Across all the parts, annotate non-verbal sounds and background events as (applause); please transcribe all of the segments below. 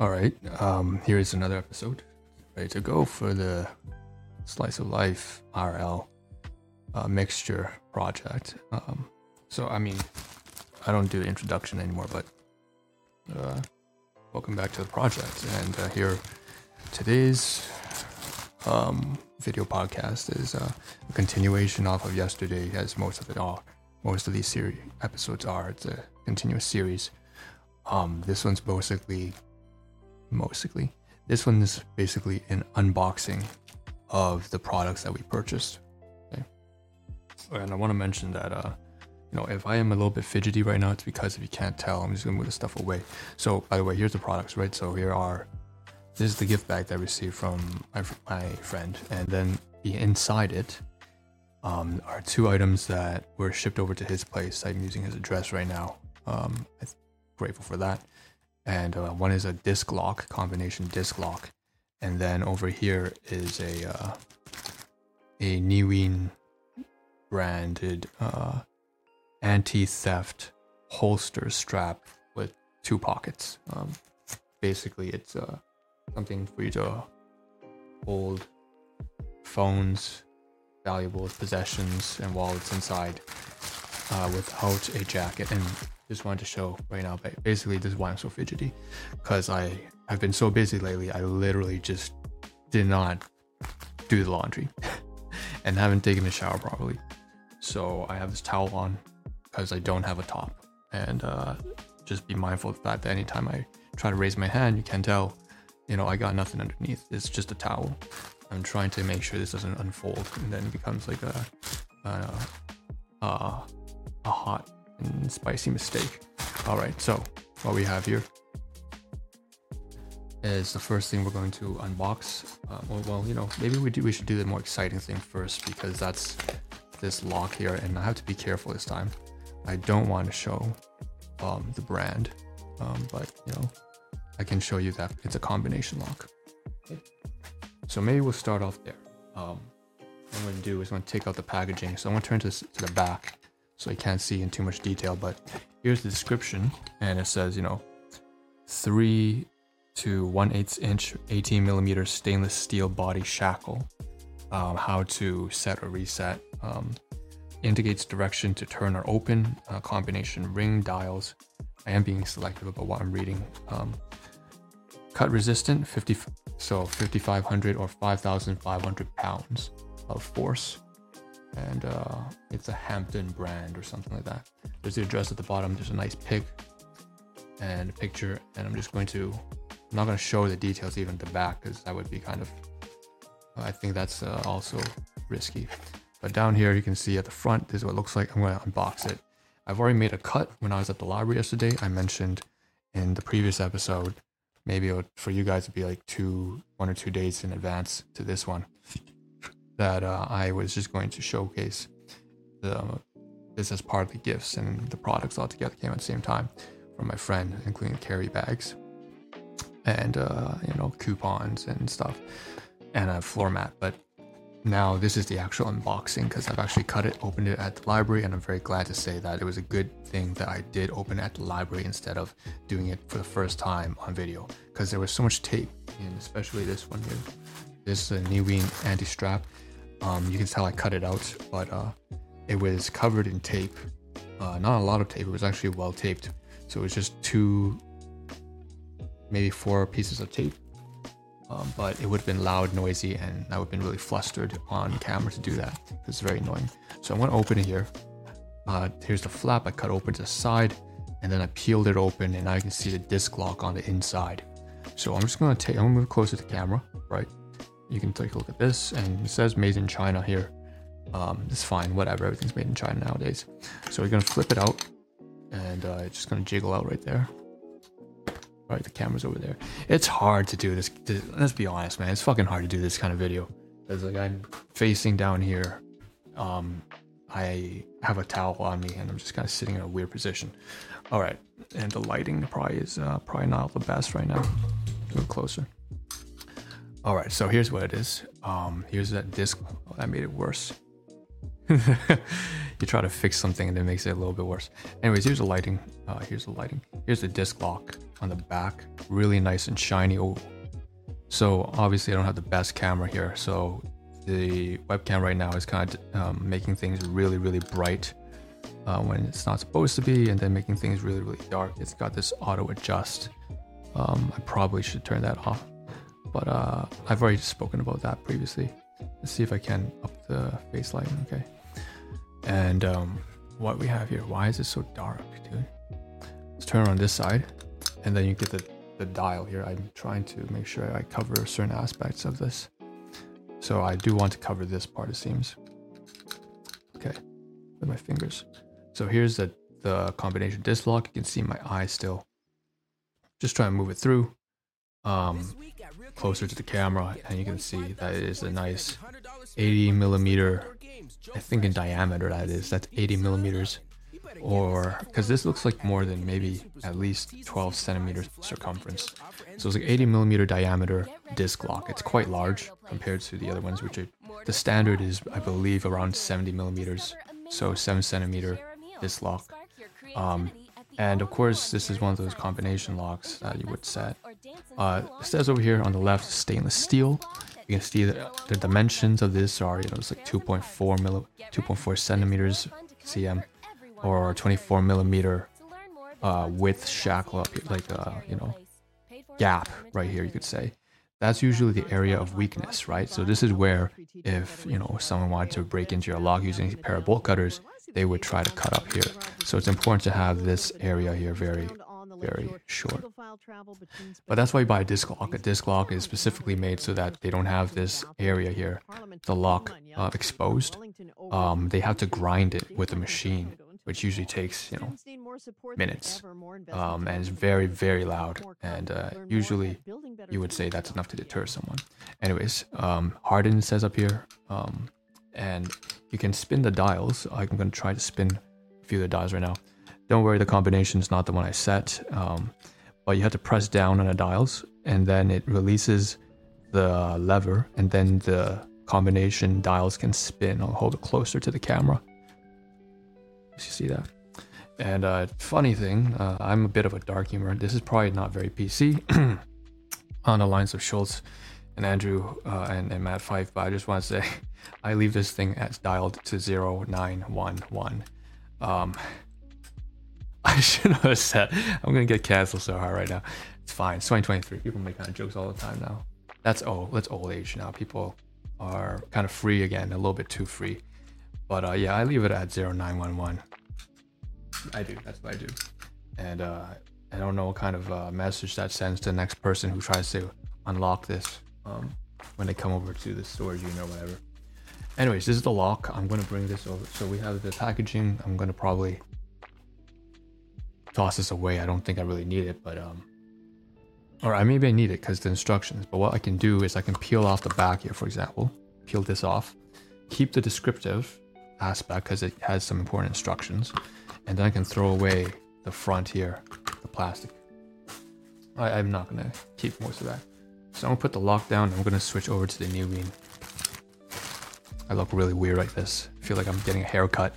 All right, um, here is another episode ready to go for the Slice of Life RL uh, mixture project. Um, so, I mean, I don't do introduction anymore, but uh, welcome back to the project. And uh, here, today's um, video podcast is uh, a continuation off of yesterday, as most of it are. Most of these series episodes are. It's a continuous series. Um, this one's basically mostly. This one is basically an unboxing of the products that we purchased. Okay. And I want to mention that, uh, you know, if I am a little bit fidgety right now, it's because if you can't tell, I'm just gonna move the stuff away. So, by the way, here's the products, right? So here are, this is the gift bag that I received from my, my friend, and then inside it um, are two items that were shipped over to his place. I'm using his address right now. Um, I'm grateful for that and uh, one is a disc lock combination disc lock, and then over here is a uh, a Neween branded uh, anti-theft holster strap with two pockets. Um, basically, it's uh, something for you to hold phones, valuables, possessions, and wallets inside uh, without a jacket. And just wanted to show right now. But basically, this is why I'm so fidgety, because I i've been so busy lately. I literally just did not do the laundry (laughs) and haven't taken a shower properly. So I have this towel on because I don't have a top, and uh, just be mindful of the fact that anytime I try to raise my hand, you can tell, you know, I got nothing underneath. It's just a towel. I'm trying to make sure this doesn't unfold and then becomes like a, a, a, a hot and spicy mistake. All right, so what we have here is the first thing we're going to unbox. Uh, well, well, you know, maybe we do. We should do the more exciting thing first because that's this lock here, and I have to be careful this time. I don't want to show um, the brand, um, but you know, I can show you that it's a combination lock. So maybe we'll start off there. Um, what I'm going to do is I'm going to take out the packaging. So I'm going to turn to the back so you can't see in too much detail, but here's the description, and it says, you know, three to one eighth inch, 18 millimeter stainless steel body shackle, um, how to set or reset, um, indicates direction to turn or open, uh, combination ring dials. I am being selective about what I'm reading. Um, cut resistant, 50, so 5,500 or 5,500 pounds of force and uh, it's a Hampton brand or something like that. There's the address at the bottom. There's a nice pic and a picture, and I'm just going to. I'm not going to show the details even at the back because that would be kind of. I think that's uh, also risky. But down here, you can see at the front, this is what it looks like. I'm going to unbox it. I've already made a cut when I was at the library yesterday. I mentioned in the previous episode, maybe would, for you guys, it'd be like two, one or two days in advance to this one that uh, I was just going to showcase the, this as part of the gifts and the products all together came at the same time from my friend, including carry bags and uh, you know coupons and stuff and a floor mat. But now this is the actual unboxing because I've actually cut it, opened it at the library, and I'm very glad to say that it was a good thing that I did open at the library instead of doing it for the first time on video because there was so much tape, and especially this one here. This is a Neween anti-strap um, you can tell I cut it out, but uh, it was covered in tape. Uh, not a lot of tape. It was actually well taped. So it was just two, maybe four pieces of tape. Um, but it would have been loud, noisy, and I would have been really flustered on camera to do that. It's very annoying. So I'm to open it here. Uh, here's the flap. I cut open to the side, and then I peeled it open, and now you can see the disc lock on the inside. So I'm just to take. I'm going to move closer to the camera, right? You can take a look at this and it says made in China here. Um, it's fine, whatever, everything's made in China nowadays. So we're gonna flip it out and uh, it's just gonna jiggle out right there. All right, the camera's over there. It's hard to do this, let's be honest, man. It's fucking hard to do this kind of video. Because like I'm facing down here. Um, I have a towel on me and I'm just kind of sitting in a weird position. All right, and the lighting probably is uh, probably not the best right now. Little closer. All right, so here's what it is. Um, here's that disc. Oh, that made it worse. (laughs) you try to fix something and it makes it a little bit worse. Anyways, here's the lighting. Uh, here's the lighting. Here's the disc lock on the back. Really nice and shiny. Oh, so obviously I don't have the best camera here. So the webcam right now is kind of um, making things really, really bright uh, when it's not supposed to be, and then making things really, really dark. It's got this auto adjust. Um, I probably should turn that off, but uh, I've already spoken about that previously. Let's see if I can up the face lighting. Okay. And um, what we have here, why is it so dark, dude? Let's turn on this side, and then you get the, the dial here. I'm trying to make sure I cover certain aspects of this. So I do want to cover this part, it seems. Okay, with my fingers. So here's the, the combination disc lock. You can see my eye still. Just try and move it through um, closer to the camera, and you can see that it is a nice 80 millimeter I think in diameter that is. That's 80 millimeters. Or, because this looks like more than maybe at least 12 centimeters circumference. So it's like 80 millimeter diameter disc lock. It's quite large compared to the other ones, which are, the standard is, I believe, around 70 millimeters. So 7 centimeter disc lock. Um, and of course, this is one of those combination locks that you would set. Uh, it says over here on the left, stainless steel. You can see the, the dimensions of this are, you know, it's like 2.4 milli, 2.4 centimeters cm, or 24 millimeter uh, width shackle up here, like uh, you know, gap right here. You could say that's usually the area of weakness, right? So this is where if you know someone wanted to break into your lock using a pair of bolt cutters, they would try to cut up here. So it's important to have this area here very very short. But that's why you buy a disc lock. A disc lock is specifically made so that they don't have this area here, the lock uh, exposed. Um, they have to grind it with a machine, which usually takes, you know, minutes. Um, and it's very, very loud. And uh, usually you would say that's enough to deter someone. Anyways, um, harden says up here. Um, and you can spin the dials. I'm going to try to spin a few of the dials right now. Don't worry, the combination is not the one I set. Um, but you have to press down on the dials and then it releases the lever and then the combination dials can spin. I'll hold it closer to the camera. You see that? And uh, funny thing, uh, I'm a bit of a dark humor. This is probably not very PC (clears throat) on the lines of Schulz and Andrew uh, and, and Matt Rife, but I just want to say (laughs) I leave this thing as dialed to 0911. Um, (laughs) I should have said. I'm gonna get canceled so hard right now. It's fine. It's 2023. People make kind of jokes all the time now. That's old. That's old age now. People are kind of free again, a little bit too free. But uh, yeah, I leave it at 0911. I do. That's what I do. And uh, I don't know what kind of uh, message that sends to the next person who tries to unlock this um, when they come over to the storage unit or whatever. Anyways, this is the lock. I'm gonna bring this over. So we have the packaging. I'm gonna probably toss this away. I don't think I really need it, but um, or I maybe I need it because the instructions. But what I can do is I can peel off the back here, for example, peel this off, keep the descriptive aspect because it has some important instructions, and then I can throw away the front here, the plastic. I, I'm not gonna keep most of that. So I'm gonna put the lock down. I'm gonna switch over to the Neoween. I look really weird like this. I feel like I'm getting a haircut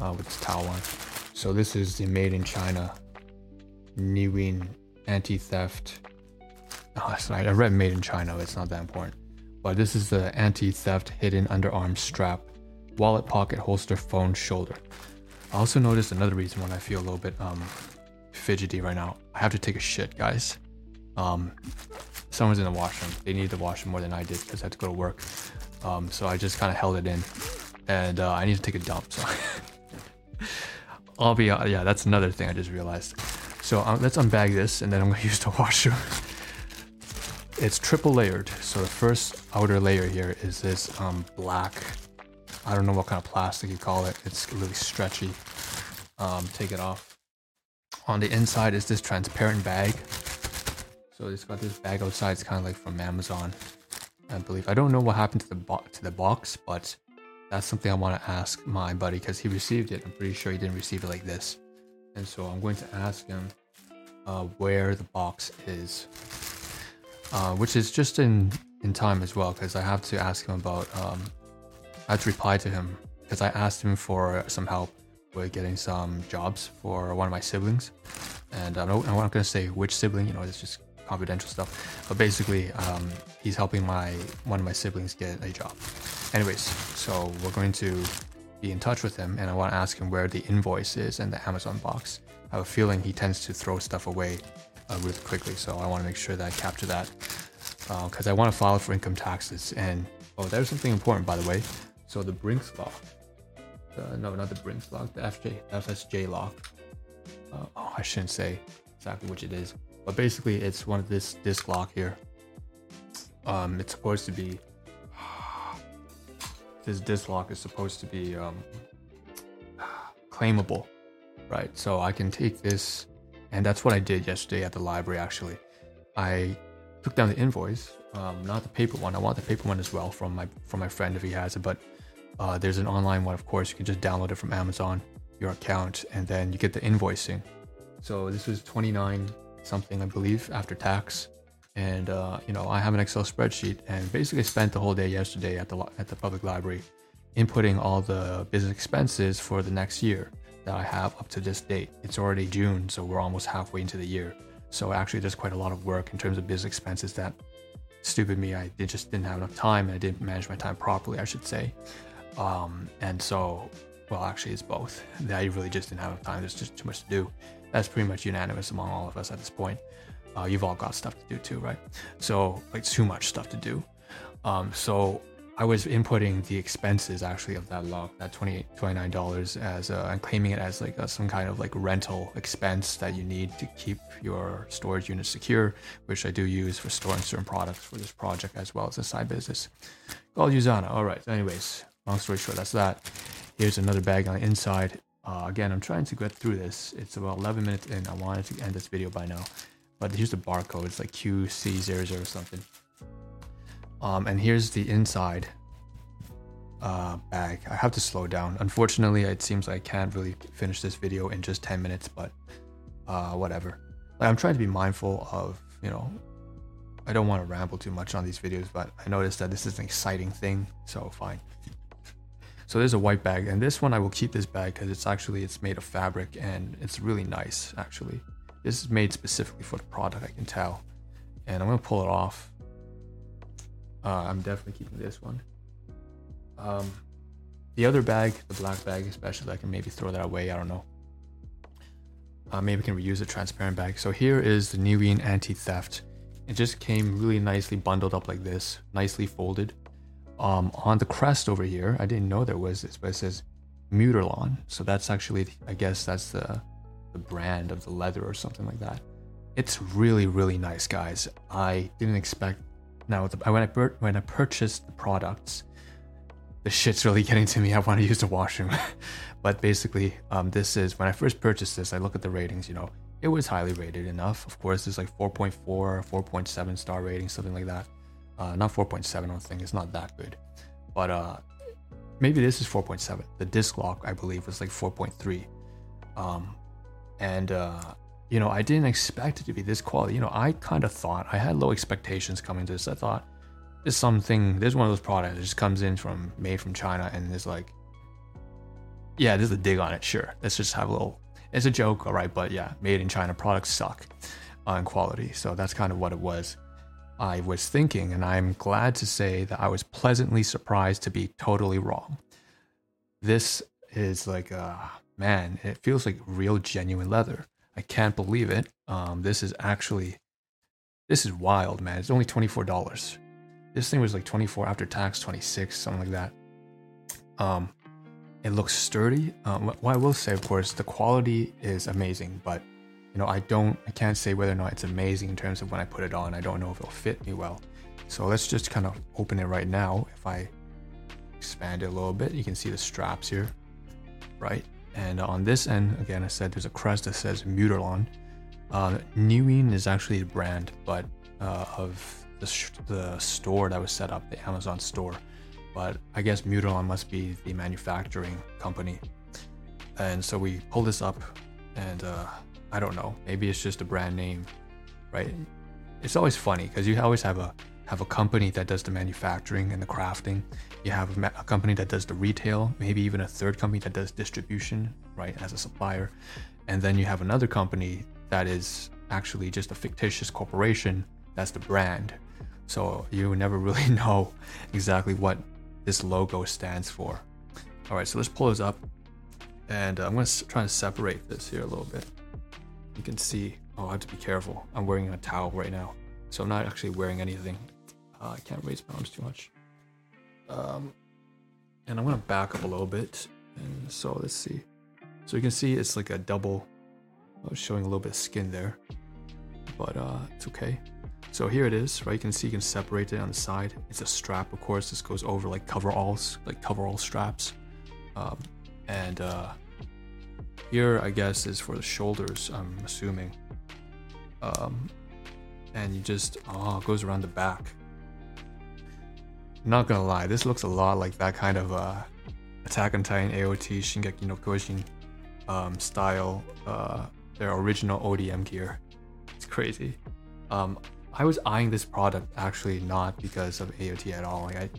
uh, with this towel on. So this is the made in China Neoween anti-theft. Oh, sorry, I read made in China. It's not that important. But this is the anti-theft hidden underarm strap, wallet, pocket, holster, phone, shoulder. I also noticed another reason when I feel a little bit um, fidgety right now. I have to take a shit, guys. Um, someone's in the washroom. They need the washroom more than I did because I had to go to work. Um, so I just kind of held it in, and uh, I need to take a dump. So. (laughs) I'll be, uh, yeah, that's another thing I just realized. So um, let's unbag this and then I'm gonna (laughs) use the washer. it's triple layered. So the first outer layer here is this um, black, I don't know what kind of plastic you call it. It's really stretchy. Um, take it off. On the inside is this transparent bag. So it's got this bag outside. It's kind of like from Amazon, I believe. I don't know what happened to the bo to the box, but that's something I want to ask my buddy because he received it. I'm pretty sure he didn't receive it like this. And so I'm going to ask him uh, where the box is, uh, which is just in, in time as well because I have to ask him about, um, I have to reply to him because I asked him for some help with getting some jobs for one of my siblings, and I'm not, I'm not gonna say which sibling. You know, it's just confidential stuff. But basically, um, he's helping my one of my siblings get a job. Anyways, so we're going to be in touch with him, and I want to ask him where the invoice is and the Amazon box. I have a feeling he tends to throw stuff away uh, really quickly, so I want to make sure that I capture that because uh, I want to file for income taxes. And oh, there's something important, by the way. So the Brinks law, uh, no, not the Brinks law, the FJ, FSJ law. Uh, oh, I shouldn't say exactly which it is, but basically it's one of this disk lock here. Um, it's supposed to be (sighs) this disk lock is supposed to be um, claimable, right? So I can take this, and that's what I did yesterday at the library. Actually, I took down the invoice, um, not the paper one. I want the paper one as well from my from my friend if he has it. But uh, there's an online one, of course. You can just download it from Amazon, your account, and then you get the invoicing. So this was 29 something, I believe, after tax. And uh, you know, I have an Excel spreadsheet, and basically spent the whole day yesterday at the at the public library, inputting all the business expenses for the next year that I have up to this date. It's already June, so we're almost halfway into the year. So actually, there's quite a lot of work in terms of business expenses that stupid me, I just didn't have enough time and I didn't manage my time properly, I should say. Um, and so, well, actually, it's both. (laughs) I really just didn't have enough time. There's just too much to do. That's pretty much unanimous among all of us at this point. Uh, you've all got stuff to do too, right? So, like, too much stuff to do. Um, so, I was inputting the expenses actually of that lock, that $28, $29 as and claiming it as like a, some kind of like rental expense that you need to keep your storage unit secure, which I do use for storing certain products for this project as well as a side business. Called Usana. All right. Anyways, long story short, that's that. Here's another bag on the inside. Uh, again, I'm trying to get through this. It's about 11 minutes in. I wanted to end this video by now, but here's the barcode. It's like QC00 or something. Um, and here's the inside uh, bag. I have to slow down. Unfortunately, it seems I can't really finish this video in just 10 minutes, but uh, whatever. Like, I'm trying to be mindful of, you know, I don't want to ramble too much on these videos, but I noticed that this is an exciting thing, so fine. So there's a white bag, and this one I will keep this bag because it's actually it's made of fabric and it's really nice actually. This is made specifically for the product, I can tell. And I'm gonna pull it off uh, I'm definitely keeping this one. Um, the other bag, the black bag especially, I can maybe throw that away. I don't know. Uh, maybe we can reuse a transparent bag. So here is the Neween anti-theft. It just came really nicely bundled up like this, nicely folded. Um, on the crest over here, I didn't know there was this, but it says Muterlon. So that's actually, I guess that's the, the brand of the leather or something like that. It's really, really nice, guys. I didn't expect now, when I when I purchased the products, the shit's really (laughs) getting to me. I want to use the washroom, (laughs) but basically, um, this is when I first purchased this. I look at the ratings. You know, it was highly rated enough. Of course, it's like 4.4, 4.7 star rating, something like that. Uh, not 4.7. I don't think it's not that good, but uh, maybe this is 4.7. The disc lock, I believe, was like 4.3. Um, and uh, you know, I didn't expect it to be this quality. You know, I kind of thought I had low expectations coming to this. I thought this something. There's one of those products that just comes in from made from China and is like, yeah, there's a dig on it. Sure, let's just have a little. It's a joke, all right, but yeah, made in China products suck on quality. So that's kind of what it was. I was thinking, and I'm glad to say that I was pleasantly surprised to be totally wrong. This is like, uh, man, it feels like real genuine leather. I can't believe it. Um, this is actually, this is wild, man. It's only $24. This thing was like 24 after tax, 26, something like that. Um, it looks sturdy. Um, what I will say, of course, the quality is amazing, but you know, I don't, I can't say whether or not it's amazing in terms of when I put it on. I don't know if it'll fit me well. So let's just kind of open it right now. If I expand it a little bit, you can see the straps here, right? And on this end, again, I said there's a crest that says Muterlon. Uh, Neween is actually the brand, but uh, of the, sh- the store that was set up, the Amazon store. But I guess Muterlon must be the manufacturing company. And so we pull this up, and uh, I don't know, maybe it's just a brand name, right? It's always funny because you always have a have a company that does the manufacturing and the crafting. You have a, a company that does the retail, maybe even a third company that does distribution, right, as a supplier. And then you have another company that is actually just a fictitious corporation that's the brand. So you never (laughs) really know exactly what this logo stands for. All right, so let's pull this up. And I'm going to try to separate this here a little bit. You can see, oh, I have to be careful. I'm wearing a towel right now. So I'm not actually wearing anything. Uh, I can't raise my arms too much. Um, and I'm to back up a little bit. And so let's see. So you can see it's like a double, uh, showing a little bit of skin there. But uh, it's okay. So here it is, right? You can see you can separate it on the side. It's a strap, of course. This goes over like coveralls, like coverall straps. Um, and uh, here, I guess, is for the shoulders, I'm assuming. Um, and you just, oh, goes around the back. not gonna lie, this looks a lot like that kind of uh, Attack on Titan AOT Shingeki no Kyojin um, style, uh, their original ODM gear. It's crazy. Um, I was eyeing this product actually not because of AOT at all. Like I,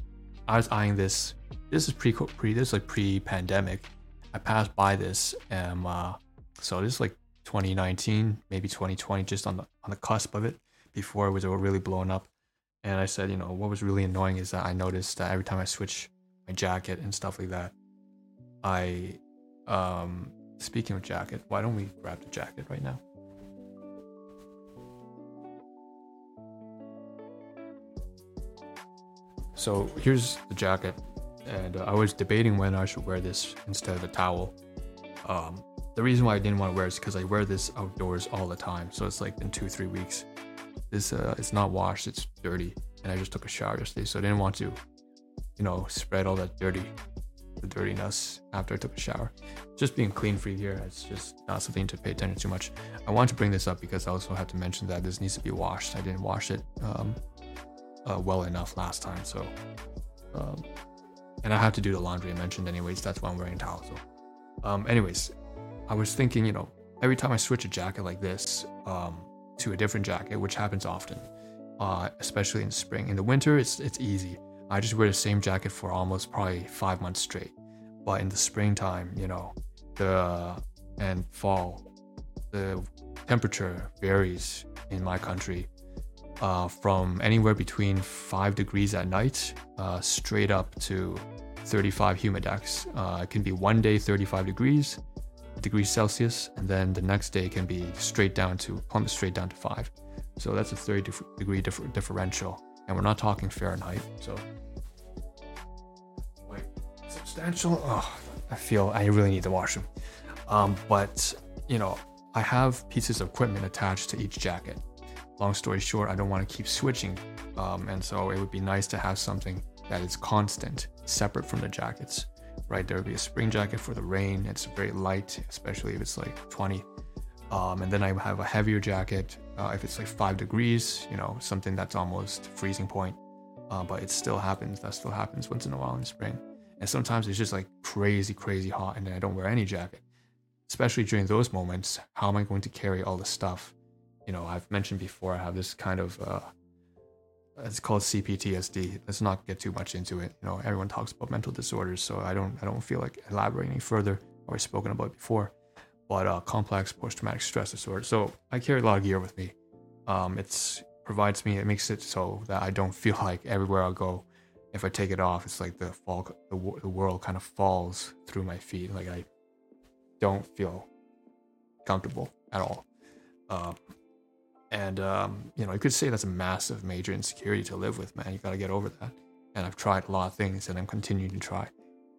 I was eyeing this. This is pre pre this is like pre pandemic. I passed by this, and uh, so this is like 2019, maybe 2020, just on the on the cusp of it, before it was really blown up. And I said, you know, what was really annoying is that I noticed that every time I switch my jacket and stuff like that, I, um, speaking of jacket, why don't we grab the jacket right now? So here's the jacket, and uh, I was debating when I should wear this instead of a towel. Um, the reason why I didn't want to wear it is because I wear this outdoors all the time, so it's like in two three weeks. This uh, it's not washed, it's dirty, and I just took a shower yesterday, so I didn't want to, you know, spread all that dirty, the dirtiness after I took a shower. Just being clean free here, it's just not something to pay attention to much. I want to bring this up because I also have to mention that this needs to be washed. I didn't wash it um, uh, well enough last time. So, um, and I have to do the laundry I mentioned anyways. That's why I'm wearing a towel. So, um, anyways, I was thinking, you know, every time I switch a jacket like this um, to a different jacket, which happens often, uh, especially in spring. In the winter, it's it's easy. I just wear the same jacket for almost probably five months straight. But in the springtime, you know, the and fall, the temperature varies in my country uh, from anywhere between 5 degrees at night uh, straight up to 35 humidex. Uh, it can be one day 35 degrees degrees Celsius, and then the next day can be straight down to straight down to 5. So that's a 30 degree differ- differential, and we're not talking Fahrenheit. So, wait, substantial. Oh, I feel I really need to wash them. Um, but you know, I have pieces of equipment attached to each jacket long story short, I don't want to keep switching. Um, and so it would be nice to have something that is constant, separate from the jackets, right? There would be a spring jacket for the rain. It's very light, especially if it's like 20. Um, and then I have a heavier jacket uh, if it's like five degrees, you know, something that's almost freezing point. Uh, but it still happens. That still happens once in a while in spring. And sometimes it's just like crazy, crazy hot, and then I don't wear any jacket. Especially during those moments, how am I going to carry all the stuff you know, I've mentioned before, I have this kind of, uh, it's called CPTSD. Let's not get too much into it. You know, everyone talks about mental disorders, so I don't, I don't feel like elaborating further. I've already spoken about it before, but uh, complex post-traumatic stress disorder. So I carry a lot of gear with me. Um, provides me, it makes it so that I don't feel (laughs) like everywhere I go, if I take it off, it's like the fall, the, the world kind of falls through my feet. Like I don't feel comfortable at all. Um, and um, you know, you could say that's a massive, major insecurity to live with, man. You got to get over that. And I've tried a lot of things, and I'm continuing to try.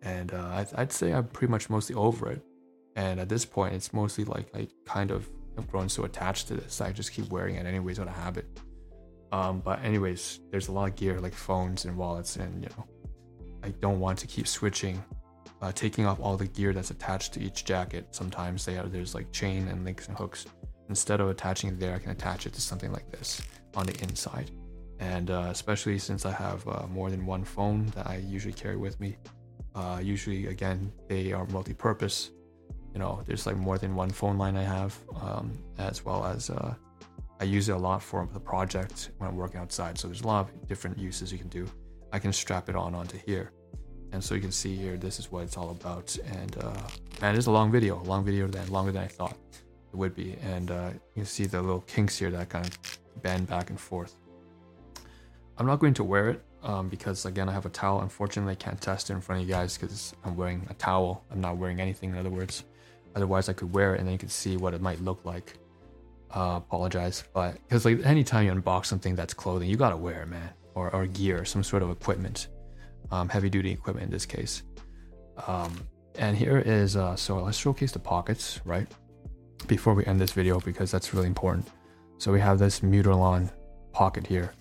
And uh, I'd, I'd say I'm pretty much mostly over it. And at this point, it's mostly like I kind of have grown so attached to this, I just keep wearing it anyways out of habit. Um, but anyways, there's a lot of gear like phones and wallets, and you know, I don't want to keep switching, uh, taking off all the gear that's attached to each jacket. Sometimes they there's like chain and links and hooks instead of attaching it there, I can attach it to something like this on the inside. And uh, especially since I have uh, more than one phone that I usually carry with me, uh, usually again they are multi-purpose. You know, there's like more than one phone line I have, um, as well as uh, I use it a lot for the project when I'm working outside. So there's a lot of different uses you can do. I can strap it on onto here. And so you can see here, this is what it's all about. And uh, man, it is a long video, a long video than longer than I thought it would be. And uh, you see the little kinks here that kind of bend back and forth. I'm not going to wear it um, because again, I have a towel. Unfortunately, I can't test it in front of you guys because I'm wearing a towel. I'm not wearing anything, in other words. Otherwise, I could wear it and then you could see what it might look like. Uh, apologize, but because like anytime you unbox something that's clothing, you gotta wear it, man, or, or gear, some sort of equipment, um, heavy duty equipment in this case. Um, and here is uh, so let's showcase the pockets, right? Before we end this video because that's really important. So we have this Mutalan pocket here,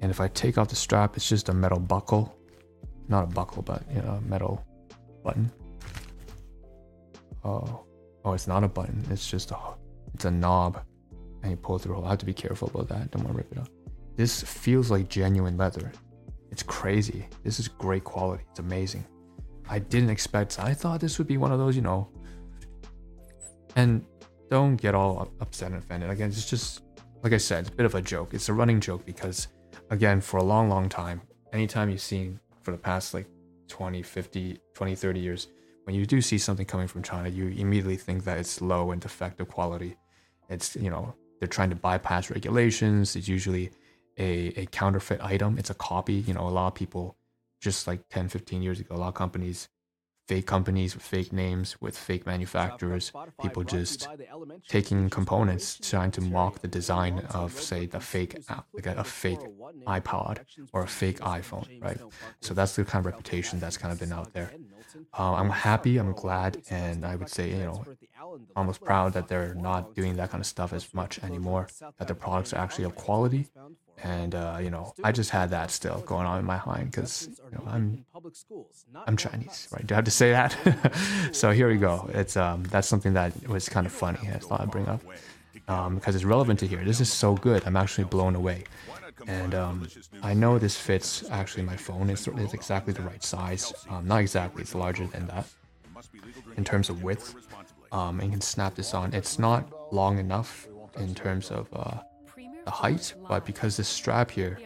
and if I take off the strap, it's just a metal buckle, not a buckle, but you know, metal button. Oh, oh, it's not a button. It's just a, it's a knob and you pull through. I have to be careful about that. Don't want to rip it off. This feels like genuine leather. It's crazy. This is great quality. It's amazing. I didn't expect. I thought this would be one of those, you know. And don't get all upset and offended. Again, it's just like I said, it's a bit of a joke. It's a running joke because, again, for a long, long time, anytime you've seen for the past like 20, 50, 20, 30 years, when you do see something coming from China, you immediately think that it's low and defective quality. It's, you know, they're trying to bypass regulations. It's usually a, a counterfeit item. It's a copy. You know, a lot of people, just like 10, 15 years ago, a lot of companies, fake companies with fake names, with fake manufacturers, people just taking components, trying to mock the design of, say, the fake app, like a, a fake iPod or a fake iPhone, right? So that's the kind of reputation that's kind of been out there. Uh, I'm happy, I'm glad, and I would say, you know, almost proud that they're not doing that kind of stuff as much anymore. That their products are actually of quality, and uh, you know, I just had that still going on in my mind because you know, I'm I'm Chinese, right? Do I have to say that? (laughs) so here we go. It's um that's something that was kind of funny. I thought I'd bring up um, because it's relevant to here. This is so good. I'm actually blown away. And um, I know this fits actually my phone. It's, it's exactly the right size. Um, not exactly, it's larger than that in terms of width um, and you can snap this on. It's not long enough in terms of uh, the height, but because this strap here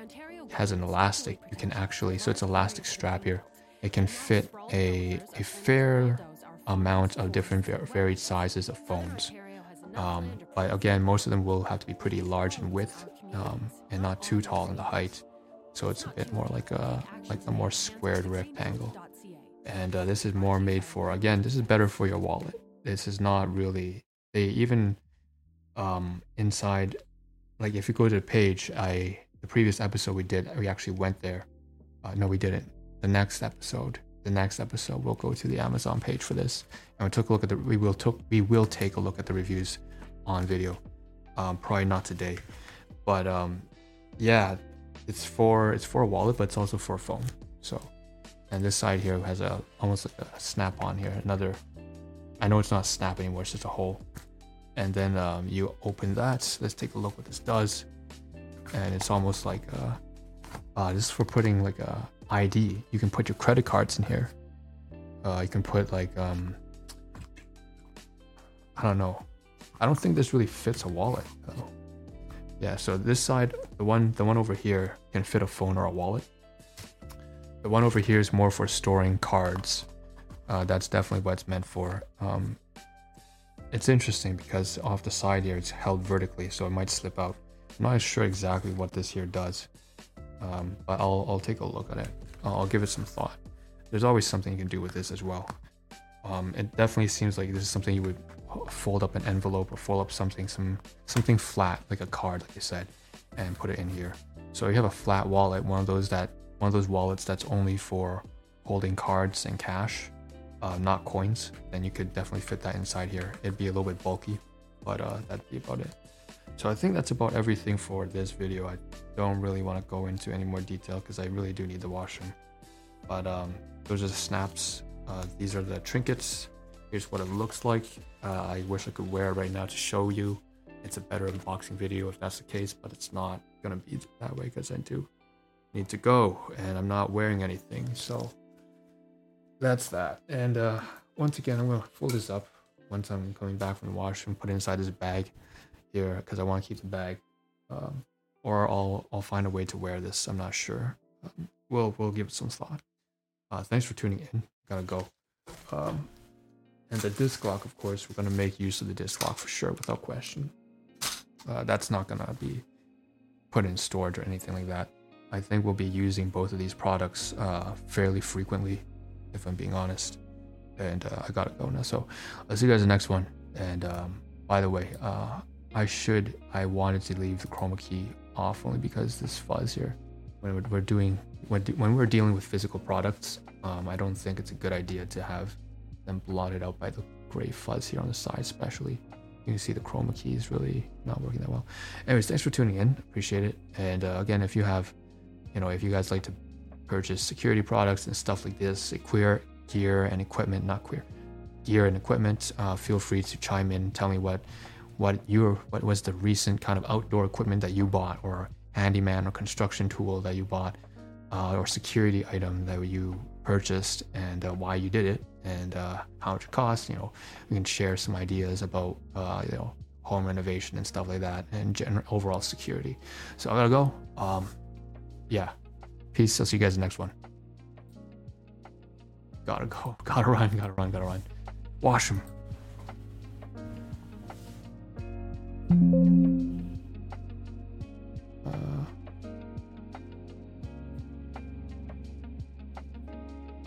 has an elastic, you can actually, so it's elastic strap here, it can fit a, a fair amount of different varied sizes of phones. Um, but again, most of them will have to be pretty large in width um, and not too tall in the height. So it's a bit more like a like a more squared rectangle. And uh, this is more made for again. This is better for your wallet this is not really they even um inside like if you go to the page i the previous episode we did we actually went there. Uh, no we didn't. The next episode the next episode we'll go to the amazon page for this. And we took a look at the we will took we will take a look at the reviews on video. Um probably not today. But um yeah it's for it's for a wallet but it's also for a phone. So and this side here has a almost like a snap on here another I know it's not snap anymore, it's just a hole. And then um, you open that. Let's take a look what this does. And it's almost like uh, uh, this is for putting like a ID. You can put your credit cards in here. Uh, you can put like um, I don't know. I don't think this really fits a wallet though. Yeah, so this side, the one the one over here can fit a phone or a wallet. The one over here is more for storing cards uh, that's definitely what it's meant for. Um, it's interesting because off the side here, it's held vertically, so it might slip out. I'm not sure exactly what this here does, um, but I'll, I'll take a look at it. I'll, give it some thought. There's always something you can do with this as well. Um, it definitely seems like this is something you would fold up an envelope or fold up something, some something flat like a card, like you said, and put it in here. So you have a flat wallet, one of those that one of those wallets that's only for holding cards and cash uh, not coins, then you could definitely fit that inside here. It'd be a little bit bulky, but uh, that'd be about it. So I think that's about everything for this video. I don't really want to go into any more detail because I really do need to wash them. But um, those are the snaps. Uh, these are the trinkets. Here's what it looks like. Uh, I wish I could wear it right now to show you. It's a better unboxing video if that's the case, but it's not gonna be that way because I do need to go and I'm not wearing anything. So that's that. And uh, once again, I'm gonna fold this up once I'm coming back from the wash and put it inside this bag here because I want to keep the bag um, or I'll I'll find a way to wear this. I'm not sure. Um, we'll we'll give it some thought. Uh, thanks for tuning in. Gotta go. Um, and the disc lock, of course, we're gonna make use of the disc lock for sure, without question. Uh, that's not gonna be put in storage or anything like that. I think we'll be using both of these products uh, fairly frequently, if I'm being honest. And uh, I gotta go now. So I'll see you guys in the next one. And um, by the way, uh, I should, I wanted to leave the chroma key off only because this fuzz here, when we're, doing, when, when we're dealing with physical products, um, I don't think it's a good idea to have them blotted out by the gray fuzz here on the side, especially. You can see the chroma key is really not working that well. Anyways, thanks for tuning in. Appreciate it. And uh, again, if you have, you know, if you guys like to purchase security products and stuff like this, queer gear and equipment, not queer, gear and equipment, uh, feel free to chime in. Tell me what, what your, what was the recent kind of outdoor equipment that you bought, or handyman or construction tool that you bought, uh, or security item that you purchased, and uh, why you did it and uh, how much it cost. You know, we can share some ideas about uh, you know home renovation and stuff like that, and general overall security. So I gotta go. Um, yeah, peace. I'll see you guys in the next one. Gotta go. (laughs) Gotta run. Gotta run. Gotta run. Wash them.